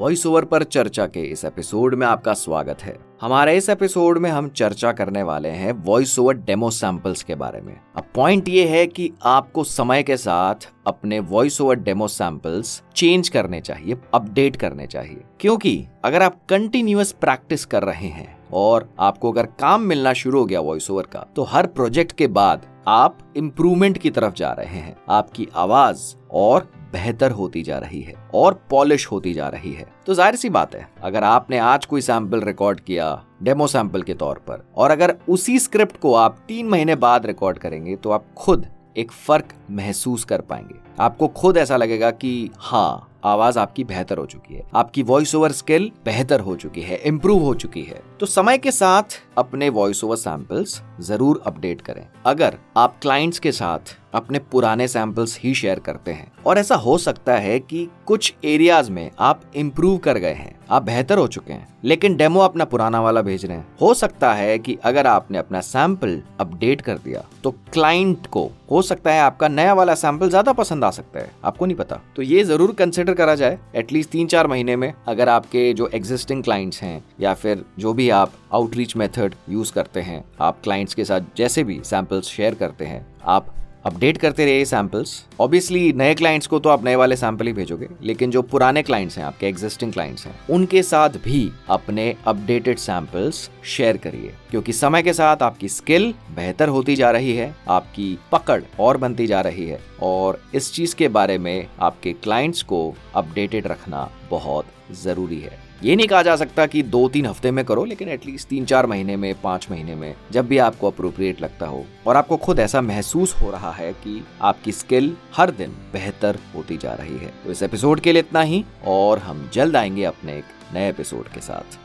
Voice over पर चर्चा के इस एपिसोड में आपका स्वागत है। हमारे इस एपिसोड में हम चर्चा करने वाले हैं वॉइस ओवर डेमो सैंपल्स के बारे में। अब पॉइंट ये है कि आपको समय के साथ अपने voice over demo samples change करने चाहिए अपडेट करने चाहिए। क्योंकि अगर आप कंटिन्यूस प्रैक्टिस कर रहे हैं और आपको अगर काम मिलना शुरू हो गया वॉइस ओवर का तो हर प्रोजेक्ट के बाद आप इम्प्रूवमेंट की तरफ़ जा रहे हैं। आपकी आवाज़ और बेहतर होती जा रही है और पॉलिश होती जा रही है। तो ज़ाहिर सी बात है, अगर आपने आज कोई सैंपल रिकॉर्ड किया, डेमो सैंपल के तौर पर, और अगर उसी स्क्रिप्ट को आप तीन महीने बाद रिकॉर्ड करेंगे तो आप खुद एक फ़र्क महसूस कर पाएँगे। आपको खुद ऐसा लगेगा कि हाँ आवाज़ आपकी बेहतर हो चुकी है। आपकी वॉइस ओवर स्किल बेहतर हो चुकी है इम्प्रूव हो चुकी है। तो समय के साथ अपने वॉइस ओवर सैंपल्स ज़रूर अपडेट करें। अगर आप क्लाइंट्स के साथ अपने पुराने सैंपल्स ही शेयर करते हैं, और ऐसा हो सकता है कि कुछ एरियाज़ में आप इम्प्रूव कर गए हैं, आप बेहतर हो चुके हैं, लेकिन डेमो अपना पुराना वाला भेज रहे हैं। हो सकता है कि अगर आपने अपना सैंपल अपडेट कर दिया तो क्लाइंट को, हो सकता है आपका नया वाला सैंपल ज़्यादा पसंद आ सकता है, आपको नहीं पता। तो ये ज़रूर कंसिडर करा जाए एटलीस्ट तीन चार महीने में अगर आपके जो एग्जिस्टिंग क्लाइंट्स हैं या फिर जो भी आप आउटरीच मेथड यूज़ करते हैं, आप क्लाइंट्स के साथ जैसे भी सैंपल्स शेयर करते हैं, आप अपडेट करते रहिए सैंपल्स ऑब्वियसली नए क्लाइंट्स को तो आप नए वाले सैंपल ही भेजोगे, लेकिन जो पुराने क्लाइंट्स हैं, आपके एग्जिस्टिंग क्लाइंट्स हैं, उनके साथ भी अपने अपडेटेड सैंपल्स शेयर करिए, क्योंकि समय के साथ आपकी स्किल बेहतर होती जा रही है, आपकी पकड़ और बनती जा रही है, और इस चीज़ के बारे में आपके क्लाइंट्स को अपडेटेड रखना बहुत ज़रूरी है। ये नहीं कहा जा सकता कि दो तीन हफ़्ते में करो, लेकिन एटलीस्ट तीन चार महीने में, पाँच महीने में, जब भी आपको अप्रोप्रिएट लगता हो। और आपको खुद ऐसा महसूस हो रहा है कि आपकी स्किल हर दिन बेहतर होती जा रही है। तो इस एपिसोड के लिए इतना ही, और हम जल्द आएँगे अपने एक नए एपिसोड के साथ।